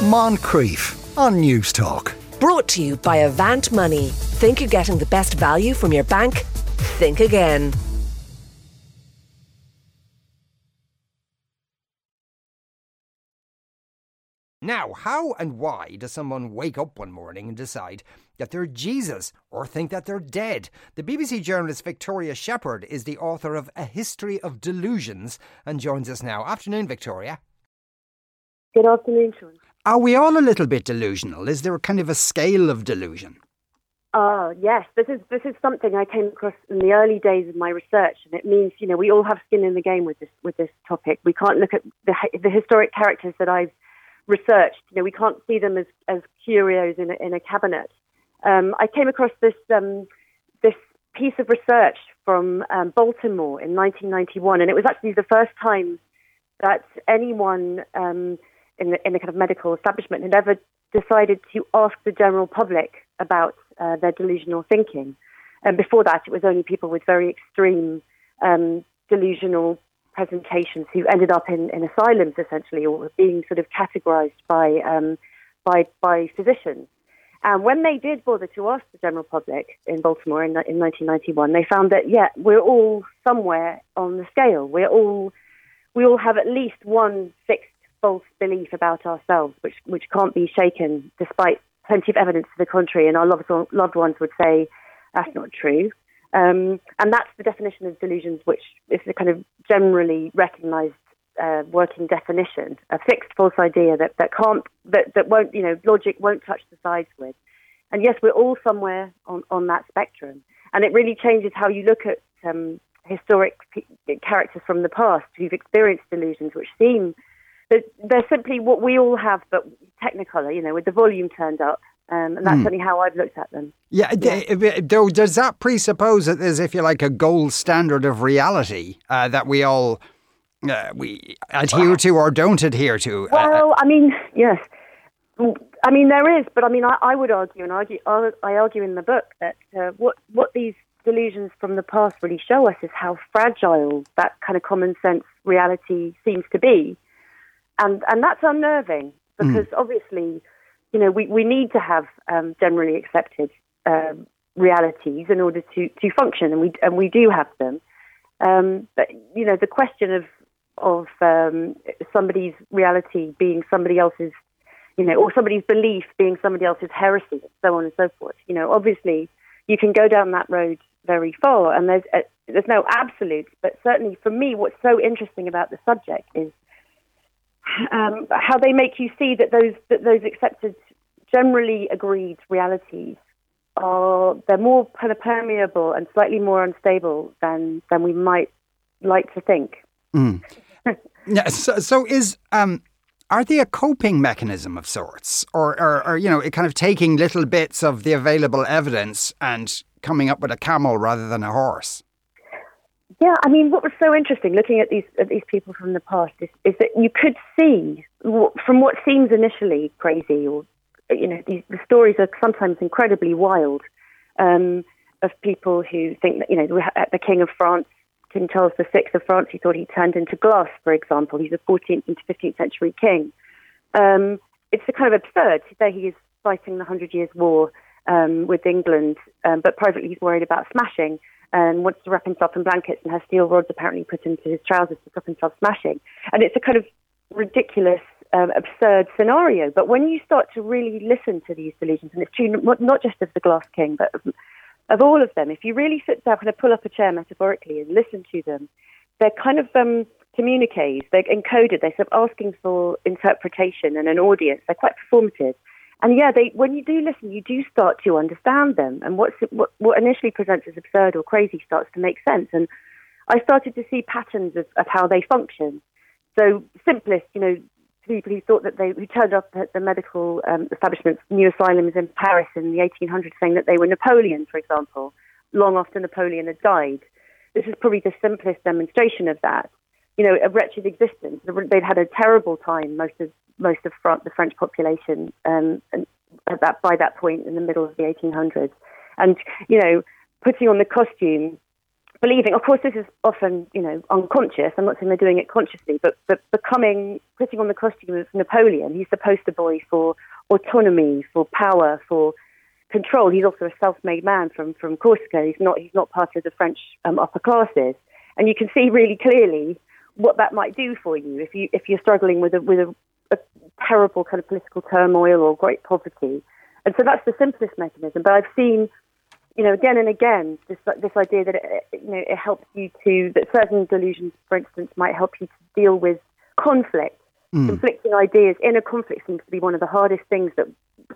Moncrieff on Newstalk. Brought to you by Avant Money. Think you're getting the best value from your bank? Think again. Now, how and why does someone wake up one morning and decide that they're Jesus or think that they're dead? The BBC journalist Victoria Shepherd is the author of A History of Delusions and joins us now. Afternoon, Victoria. Good afternoon, Sean. Are we all a little bit delusional? Is there a kind of a scale of delusion? Oh yes, this is this is something I came across in the early days of my research, and it means you know we all have skin in the game with this with this topic. We can't look at the the historic characters that I've researched. You know, we can't see them as, as curios in a, in a cabinet. Um, I came across this um, this piece of research from um, Baltimore in 1991, and it was actually the first time that anyone um, in the in the kind of medical establishment had ever decided to ask the general public about uh, their delusional thinking. And before that, it was only people with very extreme um, delusional presentations who ended up in, in asylums essentially or being sort of categorized by, um, by, by physicians. And when they did bother to ask the general public in Baltimore in, in 1991, they found that, yeah, we're all somewhere on the scale. We're all, we all have at least one fixed false belief about ourselves, which, which can't be shaken despite plenty of evidence to the contrary. And our loved, loved ones would say, that's not true. Um, and that's the definition of delusions, which is a kind of generally recognized uh, working definition, a fixed false idea that, that can't, that, that won't, you know, logic won't touch the sides with. And yes, we're all somewhere on, on that spectrum. And it really changes how you look at um, historic p- characters from the past who've experienced delusions, which seem that they're simply what we all have, but technicolor, you know, with the volume turned up. Um, and that's mm. certainly how I've looked at them. Yeah, yeah. though, does that presuppose that there's, if you like, a gold standard of reality uh, that we all uh, we adhere to or don't adhere to? Uh, well, I mean, yes. I mean, there is, but I mean, I, I would argue, and argue, I argue in the book that uh, what what these delusions from the past really show us is how fragile that kind of common sense reality seems to be, and and that's unnerving hmm. because mm. obviously you know, we, we need to have um, generally accepted um, realities in order to, to function, and we and we do have them. Um, but you know, the question of of um, somebody's reality being somebody else's, you know, or somebody's belief being somebody else's heresy, and so on and so forth. You know, obviously, you can go down that road very far, and there's a, uh, there's no absolutes. But certainly, for me, what's so interesting about the subject is um, how they make you see that those that those accepted, generally agreed realities are they're more kind of permeable and slightly more unstable than than we might like to think. Mm. yeah, so, so is um, are they a coping mechanism of sorts, or, or, or you know, kind of taking little bits of the available evidence and coming up with a camel rather than a horse? Yeah, I mean, what was so interesting looking at these at these people from the past is, is that you could see from what seems initially crazy, or you know, these, the stories are sometimes incredibly wild um, of people who think that you know the King of France, King Charles VI of France, he thought he turned into glass, for example. He's a 14th into 15th century king. Um, it's kind of absurd. There he is fighting the Hundred Years' War um, with England, um, but privately he's worried about smashing and wants to wrap himself in blankets and has steel rods apparently put into his trousers to stop himself smashing. And it's a kind of ridiculous, um, absurd scenario. But when you start to really listen to these delusions, and it's true not just of the Glass King, but of, of all of them, if you really sit down, of pull up a chair metaphorically and listen to them, they're kind of um, communiques, they're encoded, they're sort of asking for interpretation and an audience. They're quite performative. And yeah, they, when you do listen, you do start to understand them, and what's, what, what initially presents as absurd or crazy starts to make sense. And I started to see patterns of, of how they function. So simplest, you know, people who thought that they who turned up at the medical um, establishments, new asylums in Paris in the 1800s, saying that they were Napoleon, for example, long after Napoleon had died. This is probably the simplest demonstration of that. You know, a wretched existence. They'd had a terrible time. Most of most of France, the French population um, at that by that point in the middle of the 1800s, and you know, putting on the costume believing. Of course, this is often, you know, unconscious. I'm not saying they're doing it consciously, but, but becoming, putting on the costume of Napoleon, he's the poster boy for autonomy, for power, for control. He's also a self-made man from, from Corsica. He's not, he's not part of the French um, upper classes. And you can see really clearly what that might do for you if, you, if you're struggling with, a, with a, a terrible kind of political turmoil or great poverty. And so that's the simplest mechanism. But I've seen you know, again and again, this this idea that it, you know it helps you to that certain delusions, for instance, might help you to deal with conflict. Mm. Conflicting ideas, inner conflict seems to be one of the hardest things that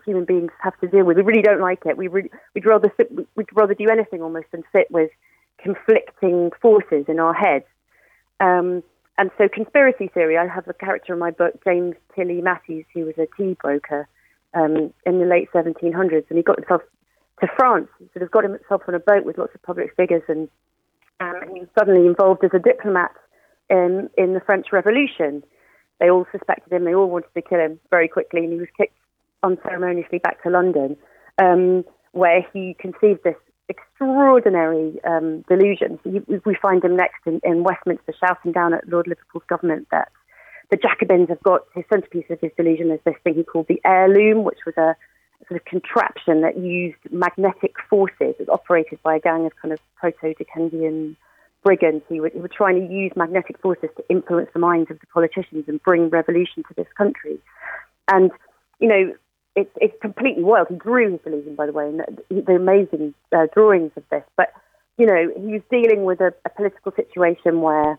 human beings have to deal with. We really don't like it. We really, we'd rather sit, we'd rather do anything almost than sit with conflicting forces in our heads. Um, and so, conspiracy theory. I have a character in my book, James Tilly Matthews, who was a tea broker um, in the late 1700s, and he got himself to France. He sort of got himself on a boat with lots of public figures, and um, he was suddenly involved as a diplomat in, in the French Revolution. They all suspected him. They all wanted to kill him very quickly, and he was kicked unceremoniously back to London, um, where he conceived this extraordinary um, delusion. we find him next in, in Westminster shouting down at Lord Liverpool's government that the Jacobins have got his centerpiece of his delusion is this thing he called the Air Loom, which was a sort of contraption that used magnetic forces. It was operated by a gang of kind of proto-Dickensian brigands who were, who were trying to use magnetic forces to influence the minds of the politicians and bring revolution to this country. And, you know, it's, it's completely wild. He drew his delusion, by the way, and the, the amazing uh, drawings of this. But, you know, he was dealing with a, a political situation where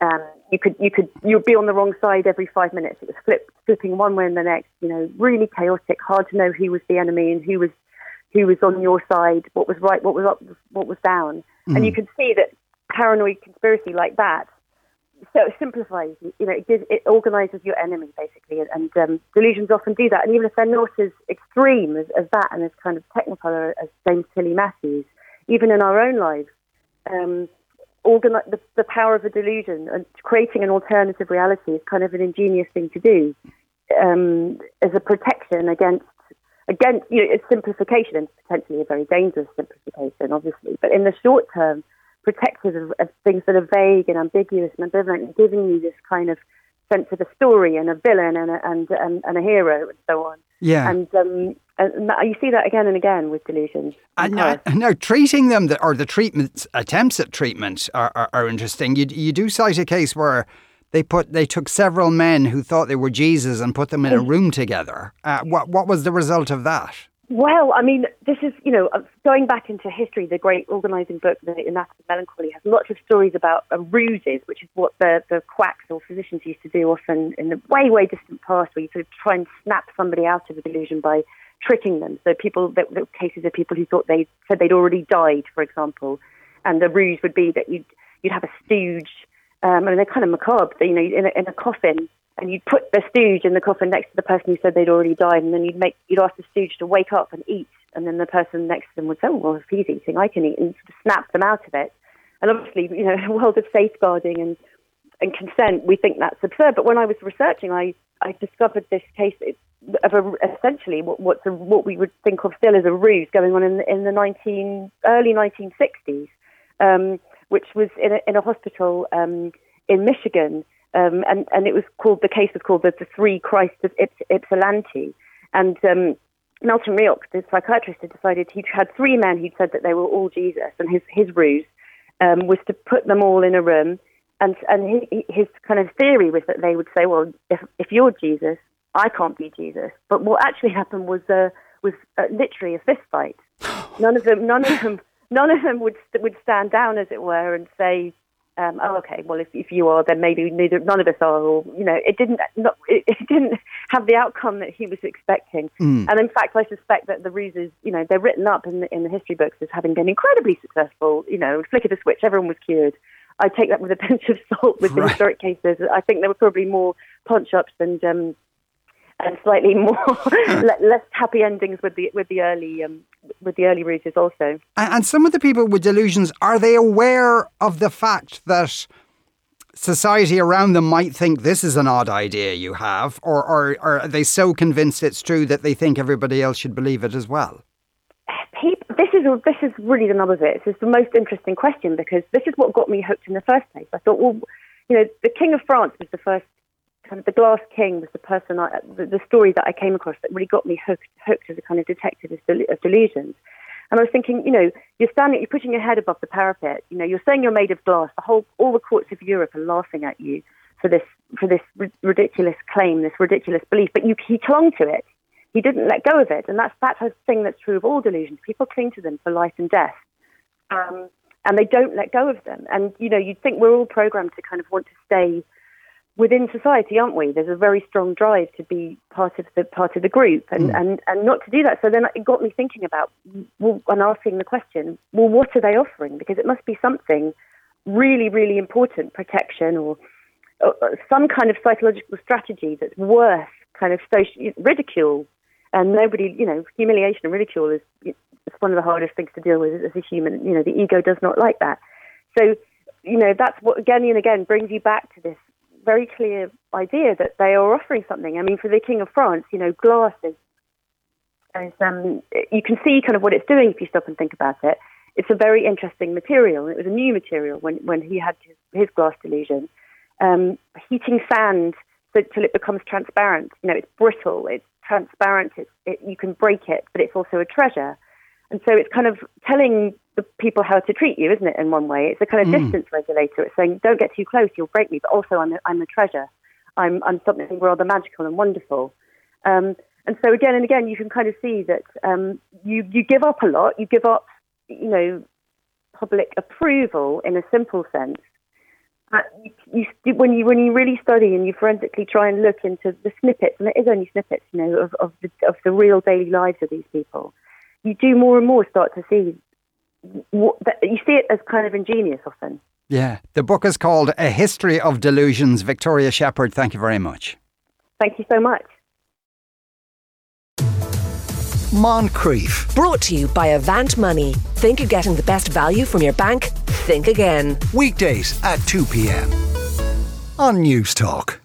um, you could you could you'd be on the wrong side every five minutes. It was flip, flipping one way and the next. You know, really chaotic. Hard to know who was the enemy and who was who was on your side. What was right? What was up? What was down? Mm. And you could see that paranoid conspiracy like that. So it simplifies. You know, it gives, it organizes your enemy basically, and, and um, delusions often do that. And even if they're not as extreme as, as that and as kind of technicolor as James Tilly Matthews, even in our own lives. Um, the, the power of a delusion and creating an alternative reality is kind of an ingenious thing to do um, as a protection against against you know, simplification and potentially a very dangerous simplification, obviously. But in the short term, protective of, of things that are vague and ambiguous and ambivalent, and giving you this kind of sense of a story and a villain and a, and, and, and a hero and so on. Yeah. And um, and you see that again and again with delusions. And now, now, treating them, or the treatment attempts at treatment, are, are, are, interesting. You, you do cite a case where they put they took several men who thought they were Jesus and put them in a mm. room together. Uh, what what was the result of that? Well, I mean, this is, you know, uh, going back into history, the great organising book, The Anatomy of Melancholy, has lots of stories about uh, ruses, which is what the, the quacks or physicians used to do often in the way, way distant past, where you sort of try and snap somebody out of a delusion by tricking them. So people, the, the cases of people who thought they said they'd already died, for example, and the ruse would be that you'd you'd have a stooge, um, and they're kind of macabre, you know, in a, in a coffin, and you'd put the stooge in the coffin next to the person who said they'd already died, and then you'd make you'd ask the stooge to wake up and eat, and then the person next to them would say, "Oh, well, if he's eating, I can eat," and snap them out of it. And obviously, you know, a world of safeguarding and and consent, we think that's absurd. But when I was researching, I I discovered this case of a, essentially what what's a, what we would think of still as a ruse going on in the, in the 19 early 1960s, um, which was in a, in a hospital um, in Michigan, um, and and it was called the case was called the, the Three Christs of Yps, Ypsilanti, and um, Milton Rokeach, the psychiatrist, had decided he had three men who'd said that they were all Jesus, and his his ruse um, was to put them all in a room and and he, his kind of theory was that they would say, well, if if you're Jesus, I can't be Jesus. But what actually happened was uh, was uh, literally a fist fight. None of them, none of them, none of them would would stand down, as it were, and say, um, "Oh, okay. Well, if if you are, then maybe neither none of us are." Or you know, it didn't not, it, it didn't have the outcome that he was expecting. Mm. And in fact, I suspect that the ruses, you know, they're written up in the, in the history books as having been incredibly successful. You know, flick of a switch, everyone was cured. I take that with a pinch of salt with the historic cases. I think there were probably more punch ups and um, and slightly more less happy endings with the with the early um, with the early ruses also. And some of the people with delusions are they aware of the fact that society around them might think this is an odd idea you have, or, or, or are they so convinced it's true that they think everybody else should believe it as well? This is this is really the nub of it. This is the most interesting question because this is what got me hooked in the first place. I thought, well, you know, the King of France was the first kind of the Glass King was the person, I, the, the, story that I came across that really got me hooked, hooked as a kind of detective of, del- of delusions. And I was thinking, you know, you're standing, you're putting your head above the parapet. You know, you're saying you're made of glass. The whole, all the courts of Europe are laughing at you for this, for this r- ridiculous claim, this ridiculous belief. But you, he clung to it. He didn't let go of it, and that's that's a thing that's true of all delusions. People cling to them for life and death. Um, and they don't let go of them. And you know, you'd think we're all programmed to kind of want to stay within society, aren't we? There's a very strong drive to be part of the part of the group, and, mm. and, and not to do that. So then it got me thinking about well, and asking the question: Well, what are they offering? Because it must be something really, really important, protection or, or some kind of psychological strategy that's worth kind of social, ridicule. And nobody, you know, humiliation and ridicule is it's one of the hardest things to deal with as a human. You know, the ego does not like that. So, you know, that's what again and again brings you back to this very clear idea that they are offering something. I mean, for the King of France, you know, glass is, is um, you can see kind of what it's doing if you stop and think about it. It's a very interesting material. It was a new material when, when he had his, his glass delusion. Um, heating sand so, till it becomes transparent. You know, it's brittle, it's transparent, it's, it, you can break it, but it's also a treasure. And so it's kind of telling the people how to treat you, isn't it? In one way, it's a kind of mm. distance regulator. It's saying, "Don't get too close; you'll break me." But also, I'm a, I'm a treasure. I'm I'm something rather magical and wonderful. Um, and so again and again, you can kind of see that um, you you give up a lot. You give up, you know, public approval in a simple sense. But you, you, when you when you really study and you forensically try and look into the snippets, and it is only snippets, you know, of, of the of the real daily lives of these people, you do more and more start to see what, you see it as kind of ingenious often. Yeah. The book is called A History of Delusions. Victoria Shepherd, thank you very much. Thank you so much. Moncrieff. Brought to you by Avant Money. Think you're getting the best value from your bank? Think again. Weekdays at 2 p.m. on Newstalk.